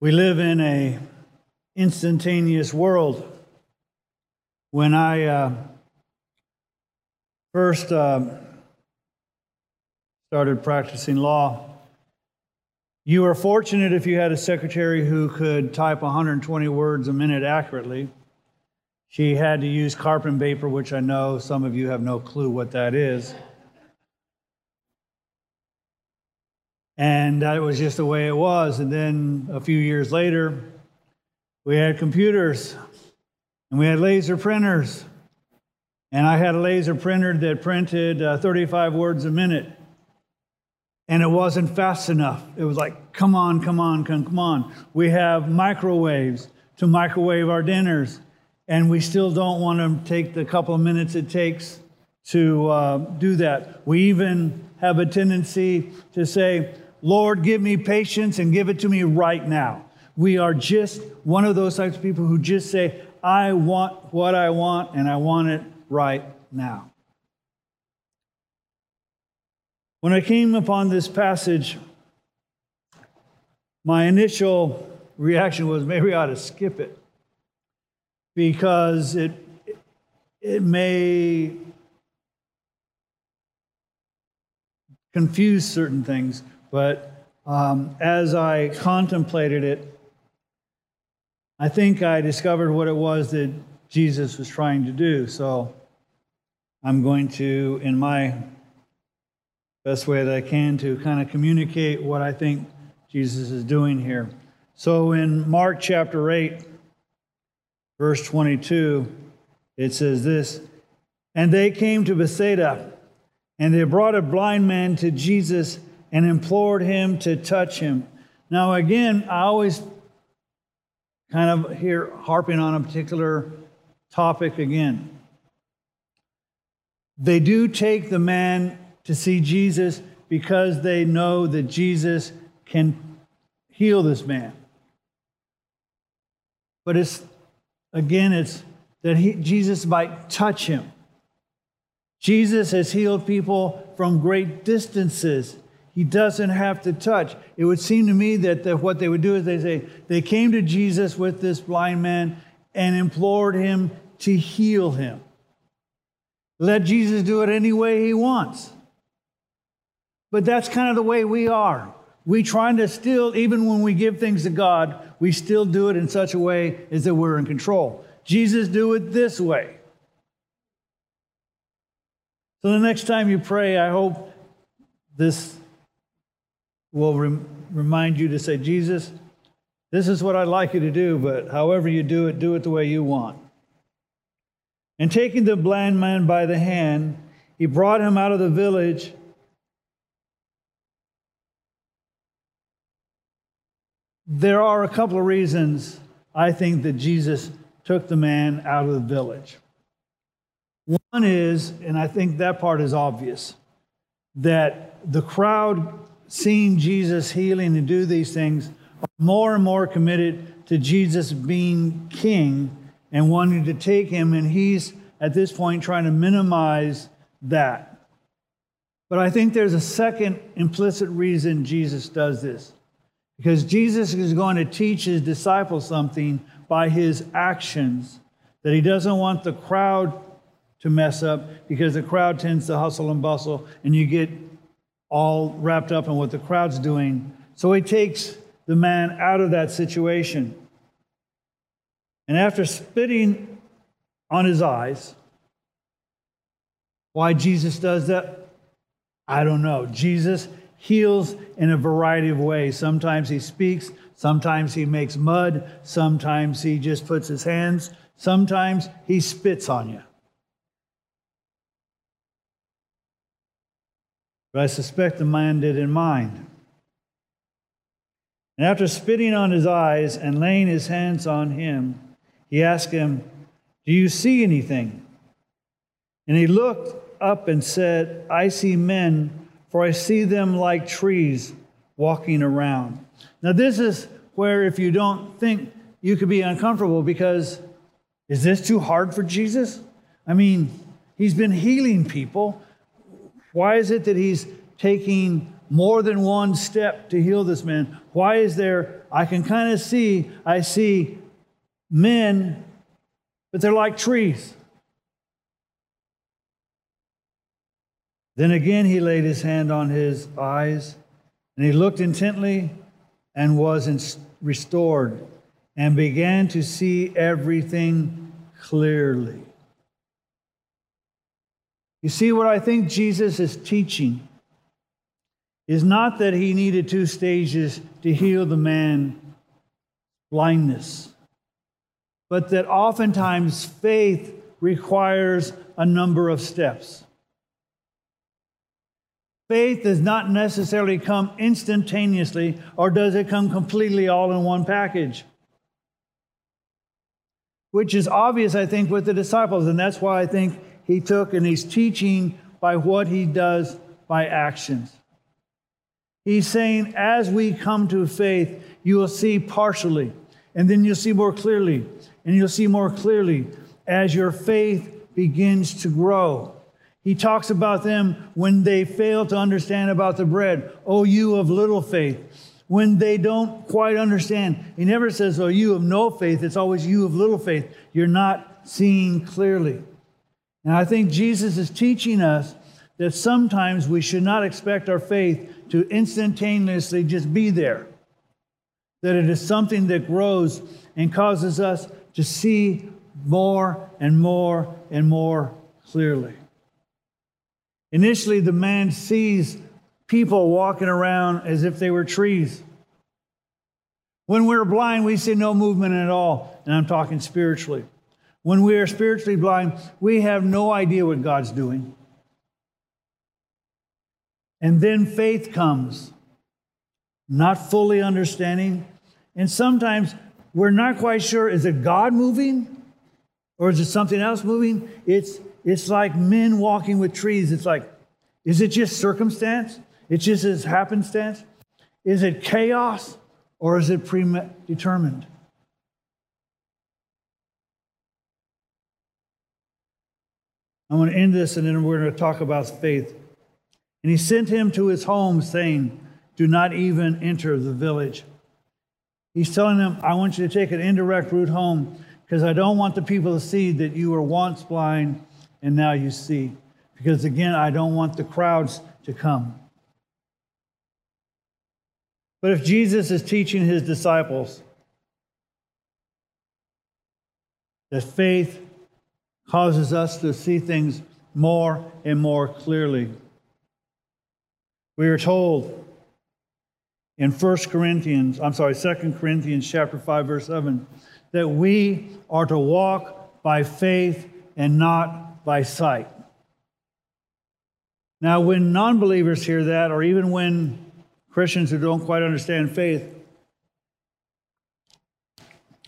We live in a instantaneous world. When I uh, first uh, started practicing law, you were fortunate if you had a secretary who could type 120 words a minute accurately. She had to use carbon paper, which I know some of you have no clue what that is. And that was just the way it was. And then a few years later, we had computers and we had laser printers. And I had a laser printer that printed uh, 35 words a minute. And it wasn't fast enough. It was like, come on, come on, come, come on. We have microwaves to microwave our dinners. And we still don't want to take the couple of minutes it takes to uh, do that. We even have a tendency to say, Lord, give me patience and give it to me right now. We are just one of those types of people who just say, I want what I want and I want it right now. When I came upon this passage, my initial reaction was maybe I ought to skip it because it, it may confuse certain things. But um, as I contemplated it, I think I discovered what it was that Jesus was trying to do. So I'm going to, in my best way that I can, to kind of communicate what I think Jesus is doing here. So in Mark chapter 8, verse 22, it says this And they came to Bethsaida, and they brought a blind man to Jesus and implored him to touch him. Now, again, I always kind of hear harping on a particular topic again. They do take the man to see Jesus because they know that Jesus can heal this man. But it's, again, it's that he, Jesus might touch him. Jesus has healed people from great distances. He doesn't have to touch. It would seem to me that the, what they would do is they say, they came to Jesus with this blind man and implored him to heal him. Let Jesus do it any way he wants. But that's kind of the way we are. We trying to still, even when we give things to God, we still do it in such a way as that we're in control. Jesus do it this way. So the next time you pray, I hope this will rem- remind you to say, Jesus, this is what I'd like you to do, but however you do it, do it the way you want. And taking the blind man by the hand, he brought him out of the village. There are a couple of reasons I think that Jesus took the man out of the village. One is, and I think that part is obvious, that the crowd seeing Jesus healing and do these things are more and more committed to Jesus being king and wanting to take him. And he's at this point trying to minimize that. But I think there's a second implicit reason Jesus does this. Because Jesus is going to teach his disciples something by his actions that he doesn't want the crowd to mess up because the crowd tends to hustle and bustle and you get all wrapped up in what the crowd's doing. So he takes the man out of that situation. And after spitting on his eyes, why Jesus does that, I don't know. Jesus heals in a variety of ways. Sometimes he speaks, sometimes he makes mud, sometimes he just puts his hands, sometimes he spits on you. But I suspect the man did in mind. And after spitting on his eyes and laying his hands on him, he asked him, Do you see anything? And he looked up and said, I see men, for I see them like trees walking around. Now, this is where, if you don't think, you could be uncomfortable because is this too hard for Jesus? I mean, he's been healing people. Why is it that he's taking more than one step to heal this man. Why is there, I can kind of see, I see men, but they're like trees. Then again he laid his hand on his eyes, and he looked intently and was restored, and began to see everything clearly. You see, what I think Jesus is teaching is not that he needed two stages to heal the man blindness, but that oftentimes faith requires a number of steps. Faith does not necessarily come instantaneously, or does it come completely all in one package? Which is obvious, I think, with the disciples, and that's why I think he took and he's teaching by what he does by actions. He's saying, as we come to faith, you will see partially, and then you'll see more clearly, and you'll see more clearly as your faith begins to grow. He talks about them when they fail to understand about the bread. Oh, you of little faith. When they don't quite understand, he never says, Oh, you of no faith. It's always you of little faith. You're not seeing clearly. And I think Jesus is teaching us that sometimes we should not expect our faith to instantaneously just be there, that it is something that grows and causes us to see more and more and more clearly. Initially, the man sees people walking around as if they were trees. When we're blind, we see no movement at all, and I'm talking spiritually. When we are spiritually blind, we have no idea what God's doing. And then faith comes, not fully understanding. And sometimes we're not quite sure is it God moving or is it something else moving? It's, it's like men walking with trees. It's like, is it just circumstance? It's just as happenstance? Is it chaos or is it predetermined? I'm going to end this and then we're going to talk about faith. And he sent him to his home, saying, Do not even enter the village. He's telling them, I want you to take an indirect route home because I don't want the people to see that you were once blind and now you see. Because again, I don't want the crowds to come. But if Jesus is teaching his disciples that faith causes us to see things more and more clearly, we are told in 1 Corinthians, I'm sorry, 2 Corinthians chapter 5 verse 7 that we are to walk by faith and not by sight. Now, when non believers hear that, or even when Christians who don't quite understand faith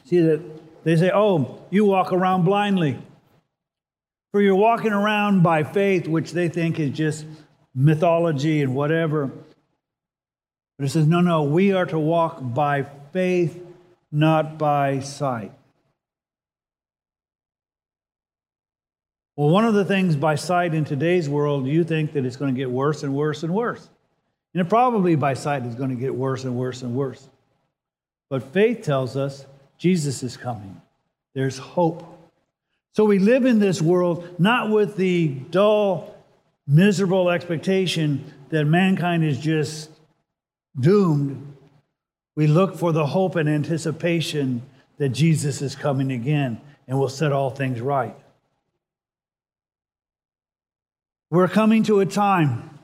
see that they say, Oh, you walk around blindly. For you're walking around by faith, which they think is just mythology and whatever. But it says, no, no, we are to walk by faith, not by sight. Well, one of the things by sight in today's world, you think that it's going to get worse and worse and worse. And it probably by sight is going to get worse and worse and worse. But faith tells us Jesus is coming. There's hope. So we live in this world not with the dull miserable expectation that mankind is just doomed, we look for the hope and anticipation that Jesus is coming again and will set all things right. We're coming to a time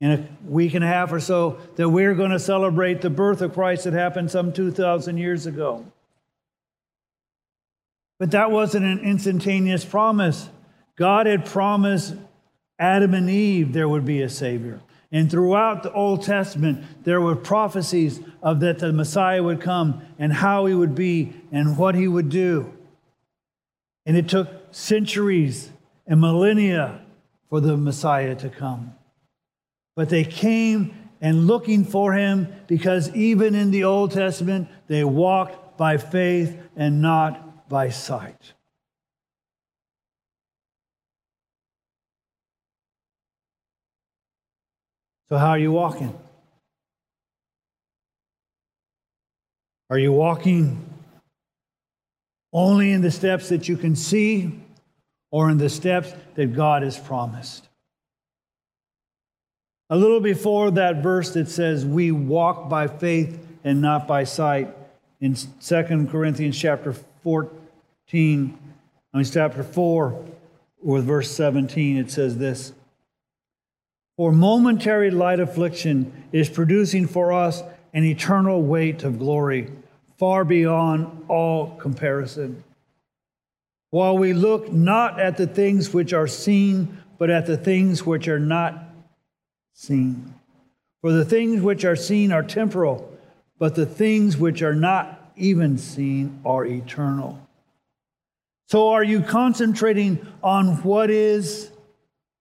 in a week and a half or so that we're going to celebrate the birth of Christ that happened some 2,000 years ago. But that wasn't an instantaneous promise. God had promised Adam and Eve, there would be a Savior. And throughout the Old Testament, there were prophecies of that the Messiah would come and how he would be and what he would do. And it took centuries and millennia for the Messiah to come. But they came and looking for him because even in the Old Testament, they walked by faith and not by sight. So, how are you walking? Are you walking only in the steps that you can see or in the steps that God has promised? A little before that verse that says, We walk by faith and not by sight, in 2 Corinthians chapter 14, I mean, chapter 4, with verse 17, it says this For momentary light affliction is producing for us an eternal weight of glory, far beyond all comparison. While we look not at the things which are seen, but at the things which are not seen. For the things which are seen are temporal, but the things which are not even seen are eternal. So, are you concentrating on what is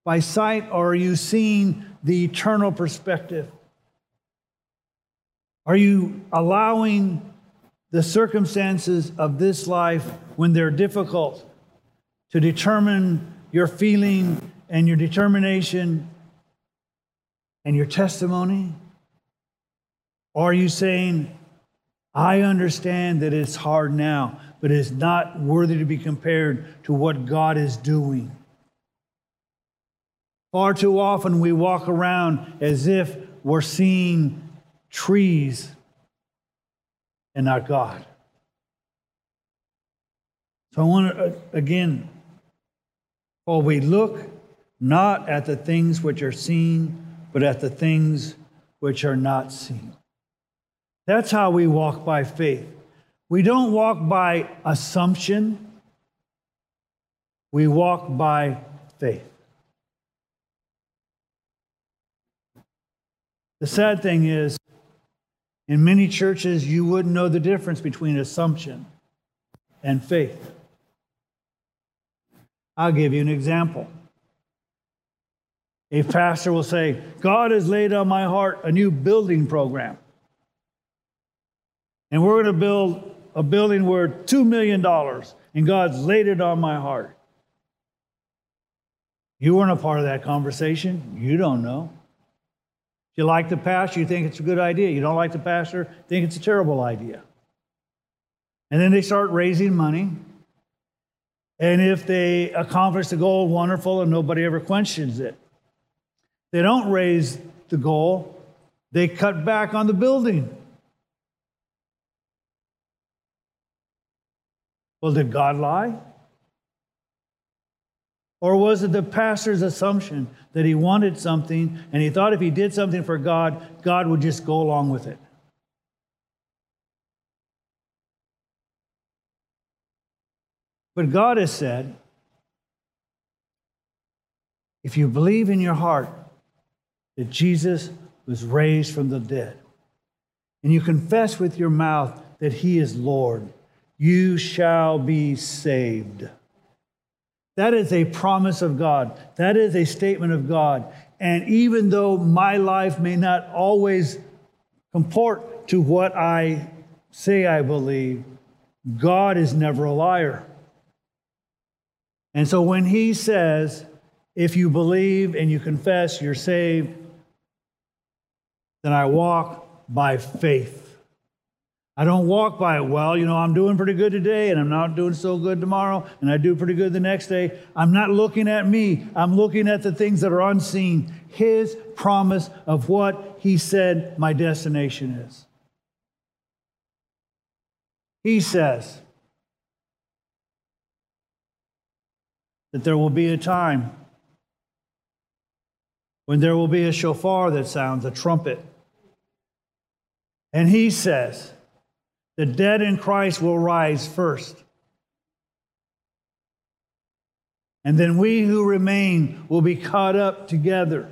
by sight, or are you seeing the eternal perspective? Are you allowing the circumstances of this life, when they're difficult, to determine your feeling and your determination and your testimony? Or are you saying, I understand that it's hard now, but it's not worthy to be compared to what God is doing? Far too often we walk around as if we're seeing trees and not God. So I want to, uh, again, for we look not at the things which are seen, but at the things which are not seen. That's how we walk by faith. We don't walk by assumption, we walk by faith. The sad thing is, in many churches, you wouldn't know the difference between assumption and faith. I'll give you an example. A pastor will say, God has laid on my heart a new building program. And we're going to build a building worth $2 million, and God's laid it on my heart. You weren't a part of that conversation. You don't know. If you like the pastor, you think it's a good idea. You don't like the pastor, think it's a terrible idea. And then they start raising money. And if they accomplish the goal, wonderful, and nobody ever questions it. They don't raise the goal, they cut back on the building. Well, did God lie? Or was it the pastor's assumption that he wanted something and he thought if he did something for God, God would just go along with it? But God has said, if you believe in your heart that Jesus was raised from the dead, and you confess with your mouth that he is Lord, you shall be saved. That is a promise of God. That is a statement of God. And even though my life may not always comport to what I say I believe, God is never a liar. And so when he says, if you believe and you confess, you're saved, then I walk by faith. I don't walk by it well. You know, I'm doing pretty good today and I'm not doing so good tomorrow and I do pretty good the next day. I'm not looking at me. I'm looking at the things that are unseen. His promise of what he said my destination is. He says that there will be a time when there will be a shofar that sounds, a trumpet. And he says, the dead in Christ will rise first. And then we who remain will be caught up together.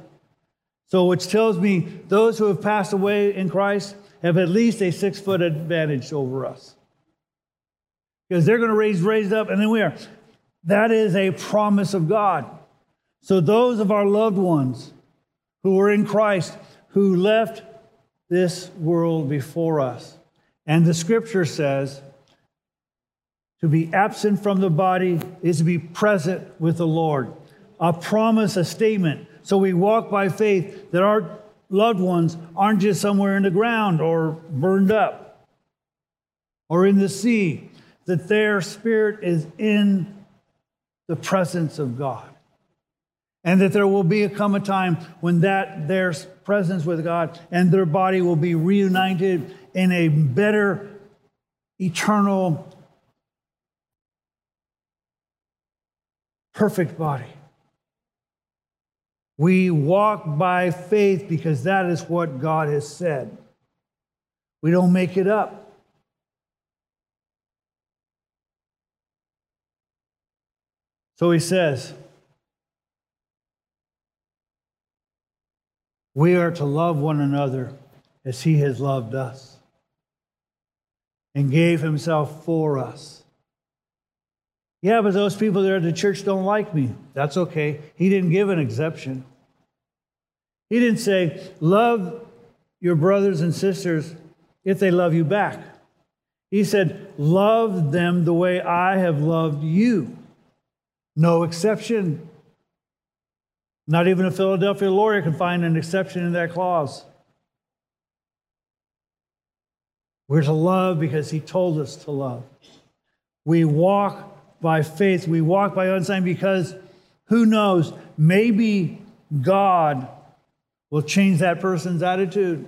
So, which tells me those who have passed away in Christ have at least a six foot advantage over us. Because they're going to raise raised up, and then we are. That is a promise of God. So, those of our loved ones who were in Christ, who left this world before us, and the scripture says, to be absent from the body is to be present with the Lord. A promise, a statement. So we walk by faith that our loved ones aren't just somewhere in the ground or burned up or in the sea, that their spirit is in the presence of God. And that there will be a come a time when that their presence with God and their body will be reunited in a better eternal perfect body. We walk by faith because that is what God has said. We don't make it up. So he says, We are to love one another as he has loved us and gave himself for us. Yeah, but those people there at the church don't like me. That's okay. He didn't give an exception. He didn't say, Love your brothers and sisters if they love you back. He said, Love them the way I have loved you. No exception. Not even a Philadelphia lawyer can find an exception in that clause. We're to love because he told us to love. We walk by faith. We walk by understanding because who knows, maybe God will change that person's attitude,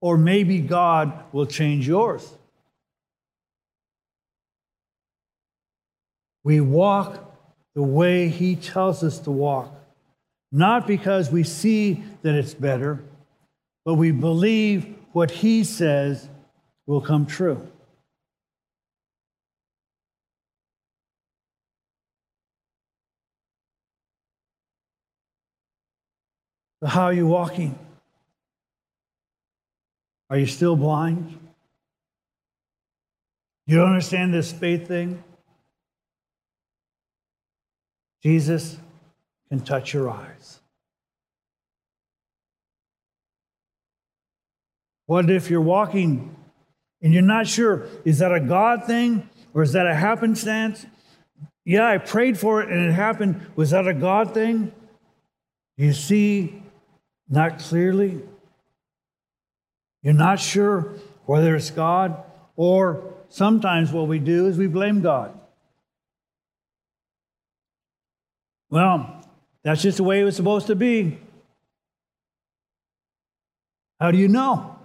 or maybe God will change yours. We walk the way He tells us to walk, not because we see that it's better, but we believe what He says will come true. But how are you walking? Are you still blind? You don't understand this faith thing? Jesus can touch your eyes. What if you're walking and you're not sure, is that a God thing or is that a happenstance? Yeah, I prayed for it and it happened. Was that a God thing? You see not clearly. You're not sure whether it's God, or sometimes what we do is we blame God. Well, that's just the way it was supposed to be. How do you know?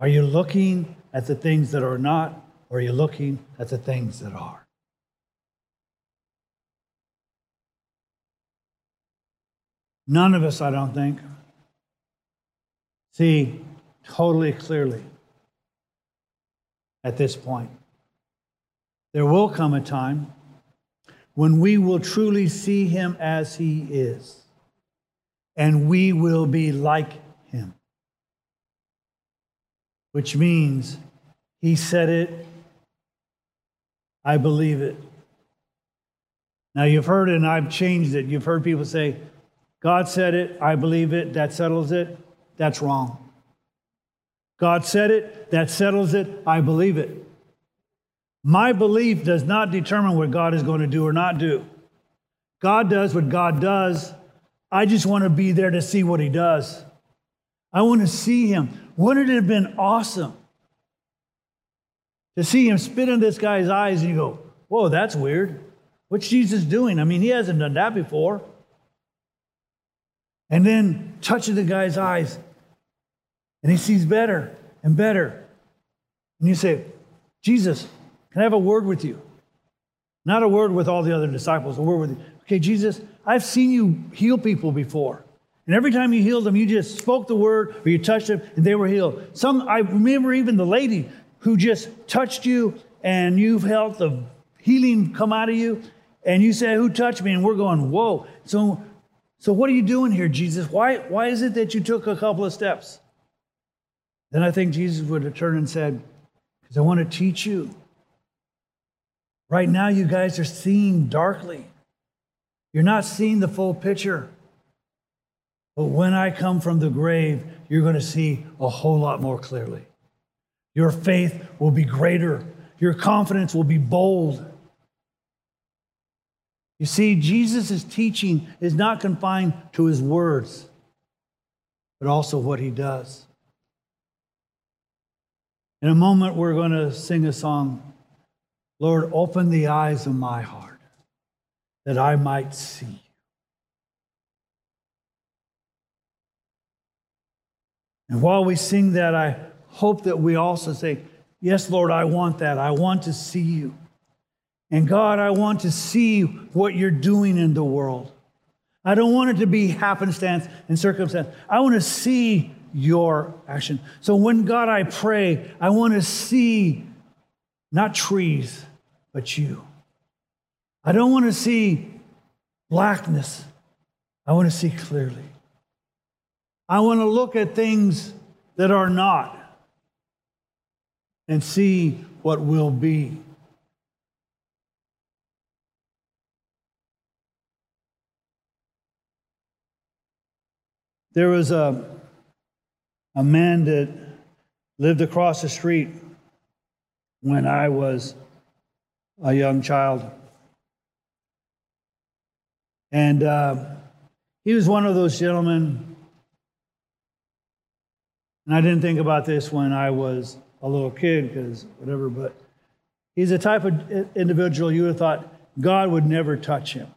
Are you looking at the things that are not, or are you looking at the things that are? None of us, I don't think, see totally clearly at this point. There will come a time when we will truly see him as he is, and we will be like. Which means he said it, I believe it. Now, you've heard and I've changed it. You've heard people say, God said it, I believe it, that settles it. That's wrong. God said it, that settles it, I believe it. My belief does not determine what God is going to do or not do. God does what God does. I just want to be there to see what He does. I want to see Him. Wouldn't it have been awesome to see Him spit in this guy's eyes and you go, Whoa, that's weird. What's Jesus doing? I mean, He hasn't done that before and then touching the guy's eyes, and he sees better and better. And you say, Jesus, can I have a word with you? Not a word with all the other disciples, a word with you. Okay, Jesus, I've seen you heal people before. And every time you healed them, you just spoke the word or you touched them and they were healed. Some, I remember even the lady who just touched you and you've felt the healing come out of you. And you said, Who touched me? And we're going, Whoa. So so, what are you doing here, Jesus? Why, why is it that you took a couple of steps? Then I think Jesus would have turned and said, Because I want to teach you. Right now, you guys are seeing darkly. You're not seeing the full picture. But when I come from the grave, you're going to see a whole lot more clearly. Your faith will be greater, your confidence will be bold. You see, Jesus' teaching is not confined to his words, but also what he does. In a moment, we're going to sing a song Lord, open the eyes of my heart that I might see. And while we sing that, I hope that we also say, Yes, Lord, I want that. I want to see you. And God, I want to see what you're doing in the world. I don't want it to be happenstance and circumstance. I want to see your action. So when God I pray, I want to see not trees, but you. I don't want to see blackness. I want to see clearly. I want to look at things that are not and see what will be. There was a, a man that lived across the street when I was a young child. And uh, he was one of those gentlemen, and I didn't think about this when I was a little kid, because whatever, but he's a type of individual you would have thought God would never touch him.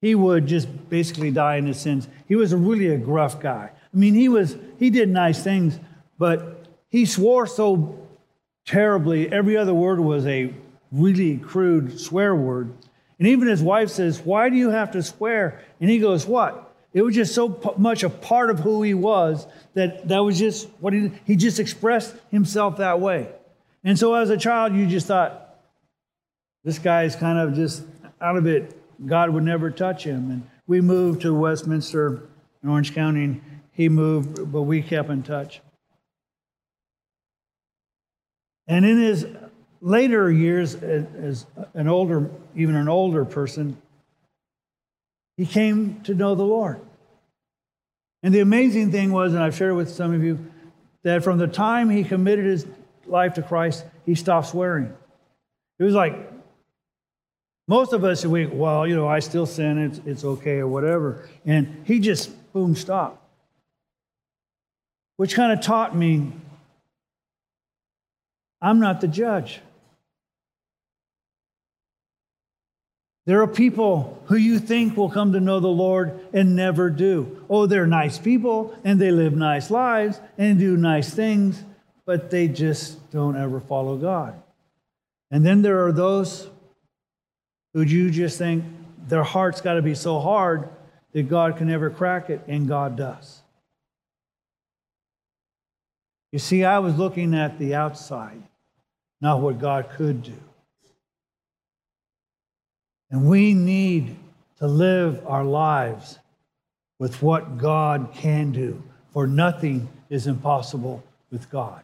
He would just basically die in his sins. He was really a gruff guy. I mean, he was he did nice things, but he swore so terribly. Every other word was a really crude swear word. And even his wife says, Why do you have to swear? And he goes, What? It was just so much a part of who he was that that was just what he he just expressed himself that way. And so as a child, you just thought, this guy is kind of just out of it. God would never touch him. And we moved to Westminster in Orange County, and he moved, but we kept in touch. And in his later years, as an older, even an older person, he came to know the Lord. And the amazing thing was, and I've shared it with some of you, that from the time he committed his life to Christ, he stopped swearing. It was like most of us, we, well, you know, I still sin, it's, it's okay or whatever. And he just, boom, stopped. Which kind of taught me I'm not the judge. There are people who you think will come to know the Lord and never do. Oh, they're nice people and they live nice lives and do nice things, but they just don't ever follow God. And then there are those who you just think their heart's got to be so hard that God can never crack it, and God does. You see, I was looking at the outside, not what God could do. And we need to live our lives with what God can do, for nothing is impossible with God.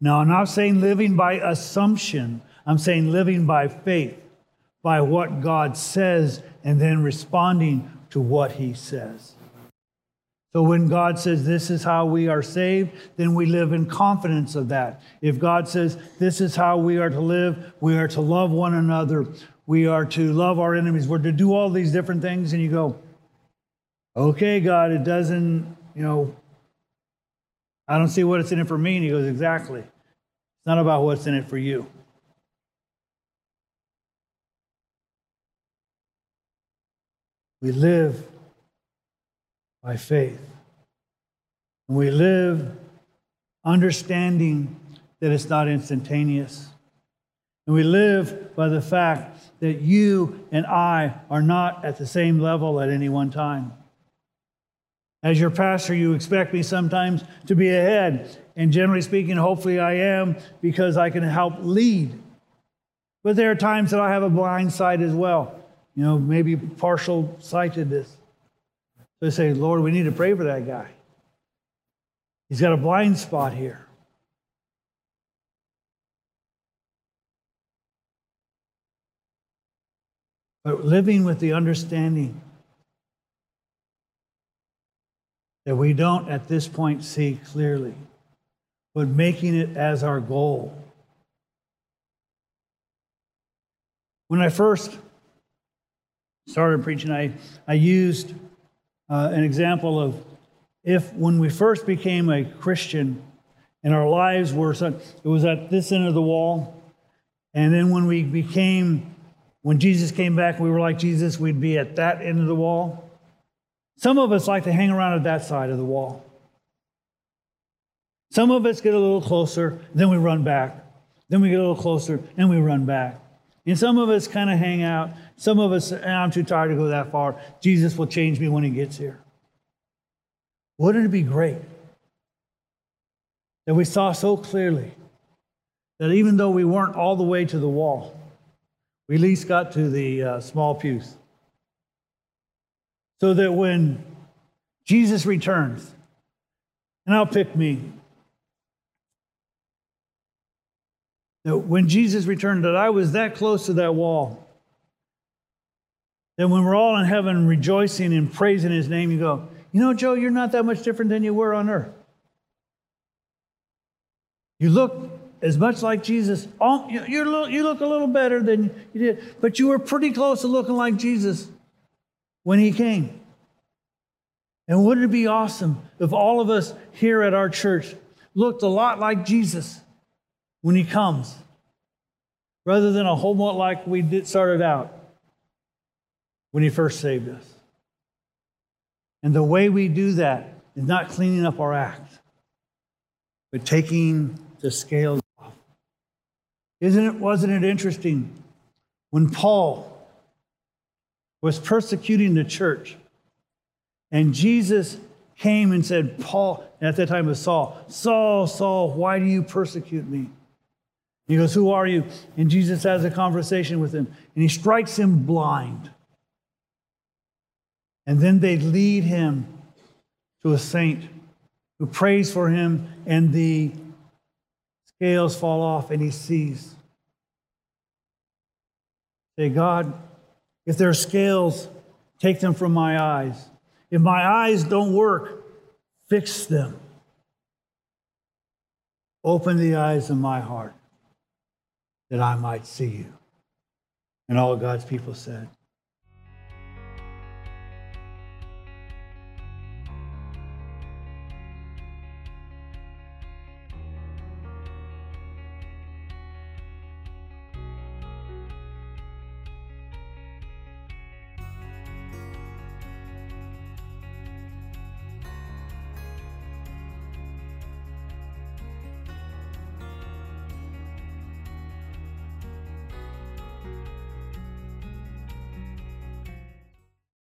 Now, I'm not saying living by assumption, I'm saying living by faith, by what God says, and then responding to what He says. So when God says this is how we are saved, then we live in confidence of that. If God says this is how we are to live, we are to love one another, we are to love our enemies, we're to do all these different things, and you go, okay, God, it doesn't, you know, I don't see what it's in it for me. And he goes, exactly. It's not about what's in it for you. We live by faith. And we live understanding that it's not instantaneous. And we live by the fact that you and I are not at the same level at any one time. As your pastor, you expect me sometimes to be ahead. And generally speaking, hopefully I am because I can help lead. But there are times that I have a blind side as well, you know, maybe partial sightedness. So I say, Lord, we need to pray for that guy. He's got a blind spot here. But living with the understanding that we don't at this point see clearly, but making it as our goal. When I first started preaching, I, I used uh, an example of if when we first became a Christian and our lives were, it was at this end of the wall. And then when we became, when Jesus came back, we were like Jesus, we'd be at that end of the wall. Some of us like to hang around at that side of the wall. Some of us get a little closer, then we run back. Then we get a little closer, and we run back. And some of us kind of hang out. Some of us, "Ah, I'm too tired to go that far. Jesus will change me when he gets here. Wouldn't it be great that we saw so clearly that even though we weren't all the way to the wall, we at least got to the uh, small pews? So that when Jesus returns, and I'll pick me, that when Jesus returned, that I was that close to that wall. That when we're all in heaven rejoicing and praising his name, you go, you know, Joe, you're not that much different than you were on earth. You look as much like Jesus. Oh, you, little, you look a little better than you did, but you were pretty close to looking like Jesus when he came. And wouldn't it be awesome if all of us here at our church looked a lot like Jesus when he comes, rather than a whole lot like we did started out when he first saved us? And the way we do that is not cleaning up our act, but taking the scales. Isn't it, wasn't it interesting when Paul was persecuting the church and Jesus came and said, Paul, at that time was Saul, Saul, Saul, why do you persecute me? He goes, Who are you? And Jesus has a conversation with him and he strikes him blind. And then they lead him to a saint who prays for him, and the scales fall off, and he sees. Say, God, if there are scales, take them from my eyes. If my eyes don't work, fix them. Open the eyes of my heart that I might see you. And all God's people said,